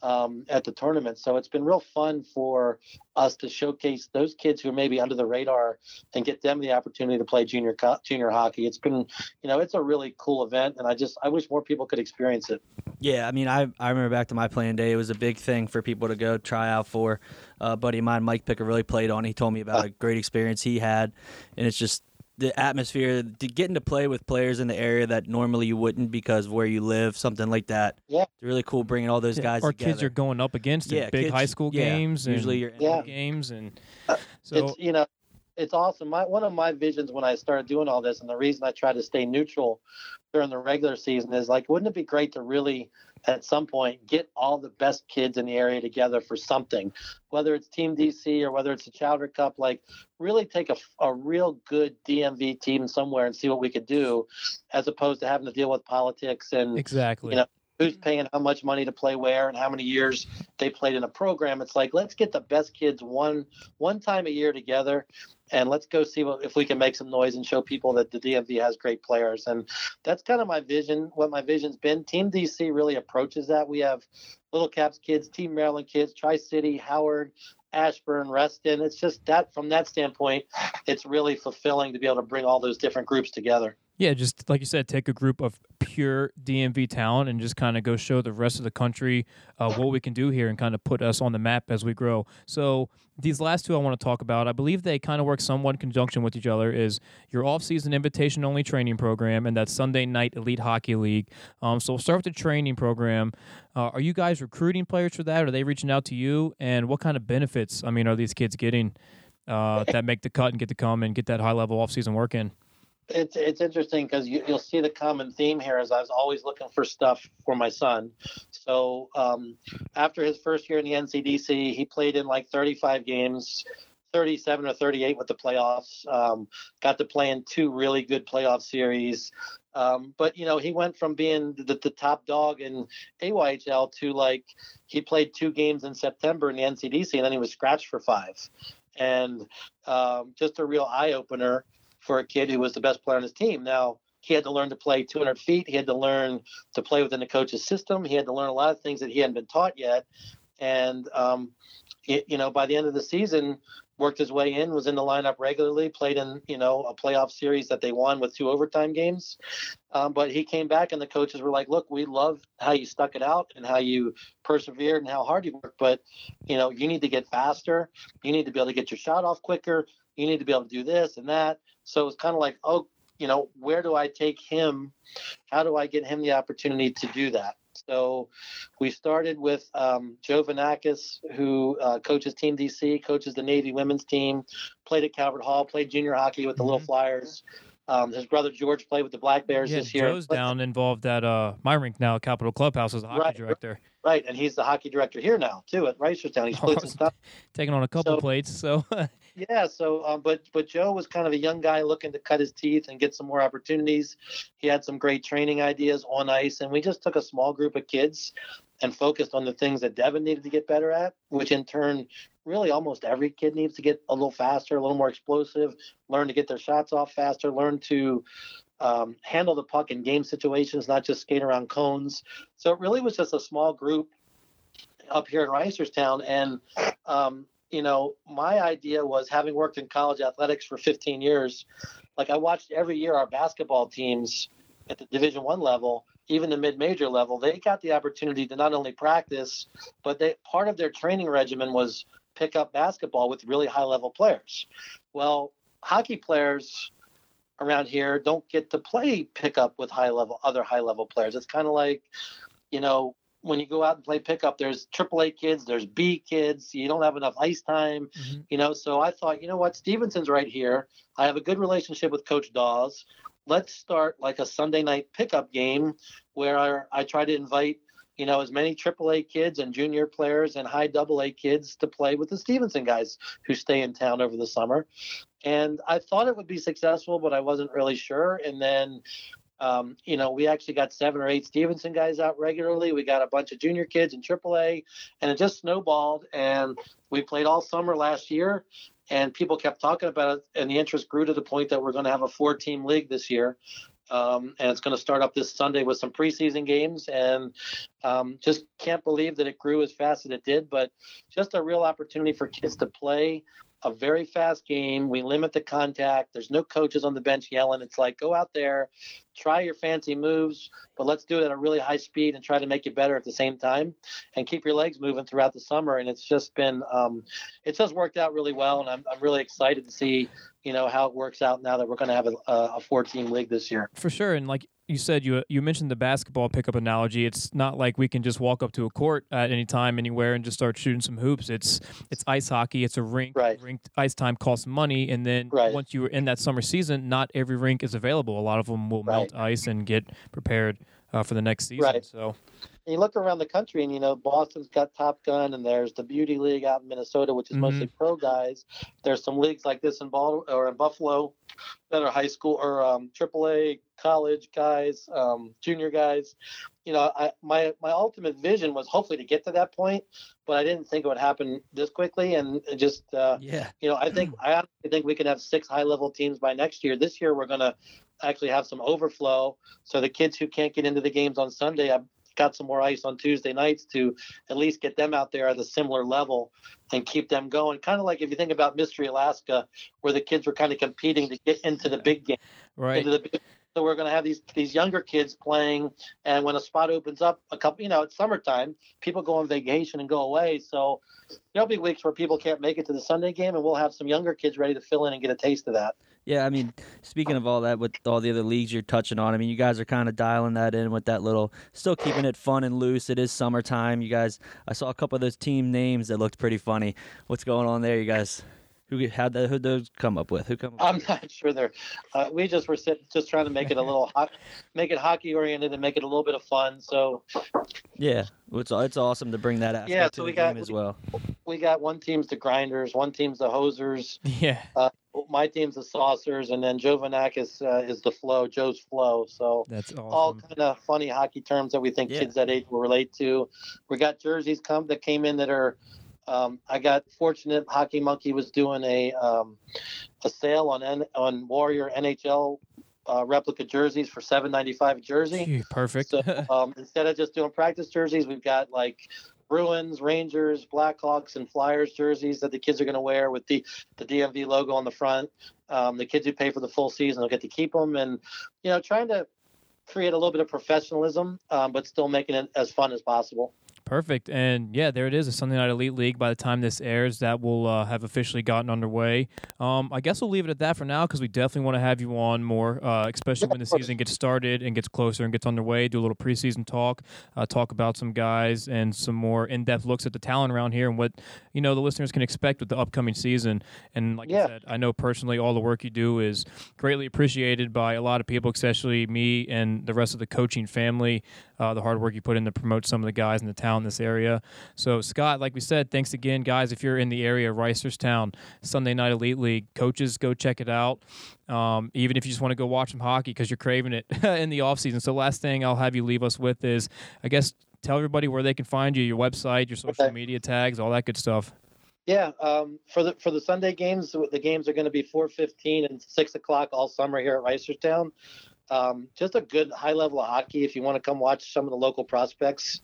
um, at the tournament. So it's been real fun for us to showcase those kids who are maybe under the radar and get them the opportunity to play junior co- junior hockey. It's been, you know, it's a really cool event, and I just I wish more people could experience it. Yeah, I mean, I I remember back to my playing day. It was a big thing for people to go try out for. Uh, buddy of mine, Mike Picker, really played on. He told me about a great experience he had, and it's just the atmosphere, to getting to play with players in the area that normally you wouldn't because of where you live, something like that. Yeah. it's really cool bringing all those Yeah, guys or together. kids you're going up against Yeah, in big kids- high school yeah, games and usually you're Yeah. games and Uh, so it's you know it's awesome my one of my visions when i started doing all this and the reason i try to stay neutral during the regular season is like wouldn't it be great to really at some point get all the best kids in the area together for something whether it's team dc or whether it's a chowder cup like really take a, a real good dmv team somewhere and see what we could do as opposed to having to deal with politics and exactly you know, who's paying how much money to play where and how many years they played in a program. It's like let's get the best kids one one time a year together and let's go see what, if we can make some noise and show people that the DMV has great players. And that's kind of my vision, what my vision's been. Team DC really approaches that. We have Little Caps kids, Team Maryland kids, Tri City, Howard, Ashburn, Reston. It's just that from that standpoint, it's really fulfilling to be able to bring all those different groups together. Yeah, just like you said, take a group of pure DMV talent and just kind of go show the rest of the country uh, what we can do here and kind of put us on the map as we grow. So these last two I want to talk about, I believe they kind of work somewhat in conjunction with each other. Is your off-season invitation-only training program and that Sunday night Elite Hockey League. Um, so we'll start with the training program. Uh, are you guys recruiting players for that? Are they reaching out to you? And what kind of benefits? I mean, are these kids getting uh, *laughs* that make the cut and get to come and get that high-level off-season work in? It's it's interesting because you, will see the common theme here is I was always looking for stuff for my son. So um, after his first year in the NCDC, he played in like 35 games, 37 or 38 with the playoffs. Um, got to play in two really good playoff series. Um, but you know, he went from being the, the, top dog in AYHL to like he played two games in September in the NCDC, and then he was scratched for five. And um, just a real eye opener for a kid who was the best player on his team. Now, he had to learn to play 200 feet. He had to learn to play within the coach's system. He had to learn a lot of things that he hadn't been taught yet. And, um, it, you know, by the end of the season, worked his way in, was in the lineup regularly, played in, you know, a playoff series that they won with two overtime games. Um, but he came back and the coaches were like, look, we love how you stuck it out and how you persevered and how hard you worked. But, you know, you need to get faster. You need to be able to get your shot off quicker. You need to be able to do this and that. So it's kind of like, oh, you know, where do I take him? How do I get him the opportunity to do that? So we started with um, Joe Vanakis, who uh, coaches Team DC, coaches the Navy women's team, played at Calvert Hall, played junior hockey with the mm-hmm. Little Flyers. Um, his brother George played with the Black Bears yeah, this year. Joe's down involved at uh, my rink now, Capitol Clubhouse as a hockey right, director. Right, and he's the hockey director here now too at Reisterstown. He's played some stuff. Taking on a couple so, plates, so *laughs* Yeah, so um, but but Joe was kind of a young guy looking to cut his teeth and get some more opportunities. He had some great training ideas on ice, and we just took a small group of kids and focused on the things that Devin needed to get better at, which in turn, really almost every kid needs to get a little faster, a little more explosive, learn to get their shots off faster, learn to um, handle the puck in game situations, not just skate around cones. So it really was just a small group up here in Reisterstown, and um, you know, my idea was having worked in college athletics for 15 years, like I watched every year our basketball teams at the Division One level, even the mid-major level, they got the opportunity to not only practice, but they part of their training regimen was pick up basketball with really high-level players. Well, hockey players around here don't get to play pickup with high level other high level players. It's kind of like, you know, when you go out and play pickup, there's AAA kids, there's B kids. You don't have enough ice time, mm-hmm. you know. So I thought, you know what, Stevenson's right here. I have a good relationship with Coach Dawes. Let's start like a Sunday night pickup game where I, I try to invite, you know, as many AAA kids and junior players and high AA kids to play with the Stevenson guys who stay in town over the summer. And I thought it would be successful, but I wasn't really sure. And then um, you know, we actually got seven or eight Stevenson guys out regularly. We got a bunch of junior kids in AAA, and it just snowballed. And we played all summer last year, and people kept talking about it, and the interest grew to the point that we're going to have a four-team league this year. Um, and it's going to start up this Sunday with some preseason games, and um, just can't believe that it grew as fast as it did. But just a real opportunity for kids to play a very fast game. We limit the contact. There's no coaches on the bench yelling. It's like go out there, try your fancy moves, but let's do it at a really high speed and try to make you better at the same time, and keep your legs moving throughout the summer. And it's just been, um, it's just worked out really well, and I'm I'm really excited to see you know how it works out now that we're going to have a, a four team league this year. For sure, and like you said you you mentioned the basketball pickup analogy. It's not like we can just walk up to a court at any time, anywhere, and just start shooting some hoops. It's it's ice hockey. It's a rink. Right. Rink ice time costs money, and then right. once you are in that summer season, not every rink is available. A lot of them will right. melt ice and get prepared uh, for the next season. Right. So you look around the country, and you know Boston's got Top Gun, and there's the Beauty League out in Minnesota, which is Mhm. mostly pro guys. There's some leagues like this in Bal- or in Buffalo that are high school or um, AAA college guys, um, junior guys. You know, I, my my ultimate vision was hopefully to get to that point, but I didn't think it would happen this quickly, and just uh, Yeah. you know, I think *clears throat* I honestly think we can have six high level teams by next year. This year we're gonna actually have some overflow. So the kids who can't get into the games on Sunday, I've got some more ice on Tuesday nights to at least get them out there at a similar level and keep them going. Kind of like if you think about Mystery Alaska, where the kids were kind of competing to get into the big game right. into the big so we're going to have these these younger kids playing and when a spot opens up a couple you know it's summertime people go on vacation and go away so there'll be weeks where people can't make it to the sunday game and we'll have some younger kids ready to fill in and get a taste of that Yeah, I mean, speaking of all that, with all the other leagues you're touching on, I mean, you guys are kind of dialing that in with that little, still keeping it fun and loose. It is summertime. You guys, I saw a couple of those team names that looked pretty funny. What's going on there, you guys? Who had that? Who those come up with? Who come? Up i'm not sure they're uh, we just were sit, just trying to make it a little hot make it hockey oriented and make it a little bit of fun so yeah, it's it's awesome to bring that aspect Yeah, to so the we got- game as well. we got one team's the grinders one team's the hosers *laughs* Yeah. My team's the saucers and then joe Vanakis, uh, is the flow joe's flow so That's all kind of funny hockey terms that we think Yeah. kids that age will relate to. We got jerseys come that came in that are. Um, I got fortunate. Hockey Monkey was doing a um, a sale on N, on Warrior NHL uh, replica jerseys for seven ninety five jersey. Perfect. So *laughs* um, instead of just doing practice jerseys, we've got like Bruins, Rangers, Blackhawks, and Flyers jerseys that the kids are going to wear with the the DMV logo on the front. Um, the kids who pay for the full season will get to keep them, and you know, trying to create a little bit of professionalism, um, but still making it as fun as possible. Perfect. And yeah, there it is. A Sunday Night Elite League. By the time this airs, that will uh, have officially gotten underway. Um, I guess we'll leave it at that for now because we definitely want to have you on more, uh, especially when the season gets started and gets closer and gets underway. Do a little preseason talk, uh, talk about some guys and some more in depth looks at the talent around here and what you know the listeners can expect with the upcoming season. And like Yeah. I said, I know personally all the work you do is greatly appreciated by a lot of people, especially me and the rest of the coaching family. Uh, the hard work you put in to promote some of the guys in the town in this area. So, Scott, like we said, thanks again, guys. If you're in the area, of Reisterstown, Sunday Night Elite League, coaches, go check it out. Um, even if you just want to go watch some hockey because you're craving it *laughs* in the off season. So, last thing I'll have you leave us with is, I guess, tell everybody where they can find you, your website, your social Okay. media tags, all that good stuff. Yeah, um, for the for the Sunday games, the games are going to be four fifteen and six o'clock all summer here at Reisterstown. Um, just a good high level of hockey. If you want to come watch some of the local prospects,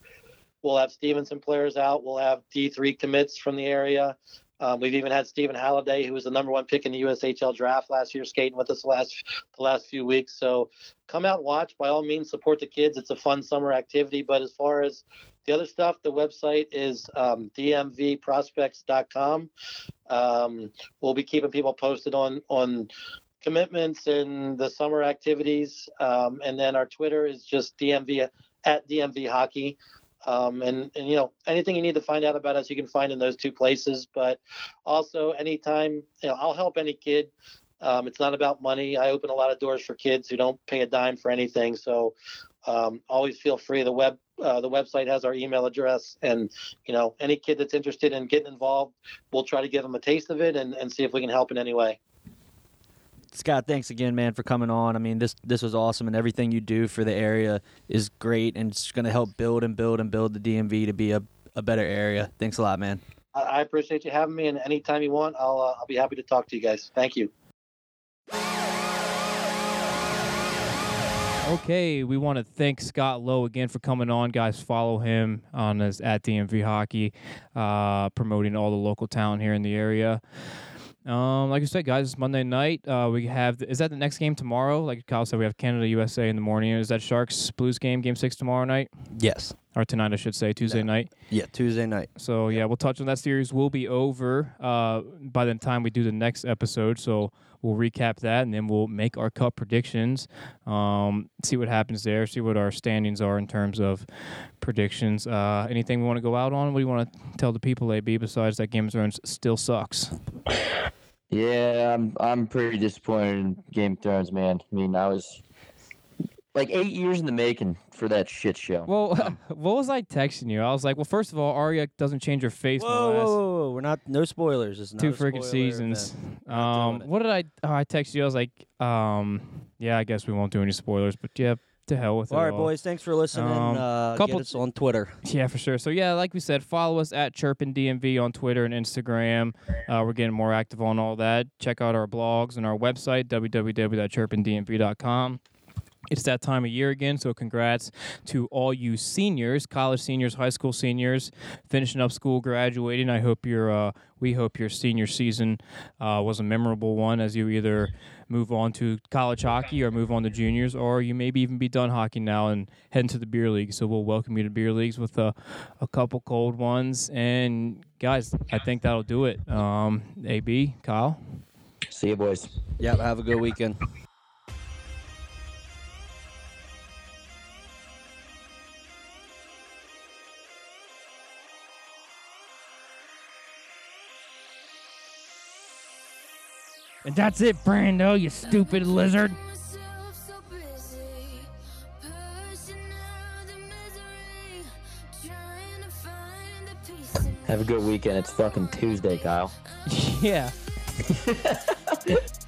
we'll have Stevenson players out. We'll have D three commits from the area. Um, we've even had Stephen Halliday, who was the number one pick in the USHL draft last year, skating with us the last the last few weeks. So come out watch. By all means, support the kids. It's a fun summer activity. But as far as the other stuff, the website is um, dmvprospects.com. Um, we'll be keeping people posted on on commitments and the summer activities. Um, and then our Twitter is just DMV at DMV Hockey. Um, and, and, you know, anything you need to find out about us, you can find in those two places. But also, anytime, you know, I'll help any kid. Um, it's not about money. I open a lot of doors for kids who don't pay a dime for anything. So um, always feel free. The web uh, the website has our email address, and you know any kid that's interested in getting involved, we'll try to give them a taste of it and, and see if we can help in any way. Scott, thanks again, man, for coming on. I mean, this this was awesome, and everything you do for the area is great, and it's going to help build and build and build the DMV to be a, a better area. Thanks a lot, man. I, I appreciate you having me, and anytime you want, I'll uh, I'll be happy to talk to you guys. Thank you. Okay, we want to thank Scott Lowe again for coming on. Guys, follow him on his at DMV Hockey, uh, promoting all the local talent here in the area. Um, like I said, guys, it's Monday night. Uh, we have is that the next game tomorrow? Like Kyle said, we have Canada USA in the morning. Is that Sharks Blues game, game six tomorrow night Yes. or tonight? I should say Tuesday night. Yeah, Tuesday night. So yeah, we'll touch on that series. Will be over uh, by the time we do the next episode. So we'll recap that and then we'll make our cup predictions. Um, see what happens there. See what our standings are in terms of predictions. Uh, anything we want to go out on? What do you want to tell the people, AB? Besides that, Game of Thrones still sucks. Yeah, I'm I'm pretty disappointed in Game of Thrones, man. I mean, I was like eight years in the making for that shit show. Well, *laughs* what was I texting you? I was like, well, first of all, Arya doesn't change her face. in the Whoa, whoa, last whoa, whoa! We're not no spoilers. It's not Two a freaking spoiler seasons. event. Not Um, doing it. what did I? Oh, I texted you. I was like, um, yeah, I guess we won't do any spoilers, but yeah, to hell with All it. right, boys. Thanks for listening. Um, uh, couple- get us on Twitter. Yeah, for sure. So yeah, like we said, follow us at Chirpin DMV on Twitter and Instagram. Uh, we're getting more active on all that. Check out our blogs and our website www.chirpindmv.com. It's that time of year again, so congrats to all you seniors, college seniors, high school seniors, finishing up school, graduating. I hope your, uh, we hope your senior season uh, was a memorable one as you either move on to college hockey or move on to juniors, or you maybe even be done hockey now and head into the beer league. So we'll welcome you to beer leagues with a, a couple cold ones. And guys, I think that'll do it. Um, AB, Kyle. See you, boys. Yep. Have a good weekend. And that's it, Brando, you stupid lizard. myself so busy, pushing out the misery, trying to find the peace in Have a good weekend. It's fucking Tuesday, Kyle. *laughs* yeah. *laughs*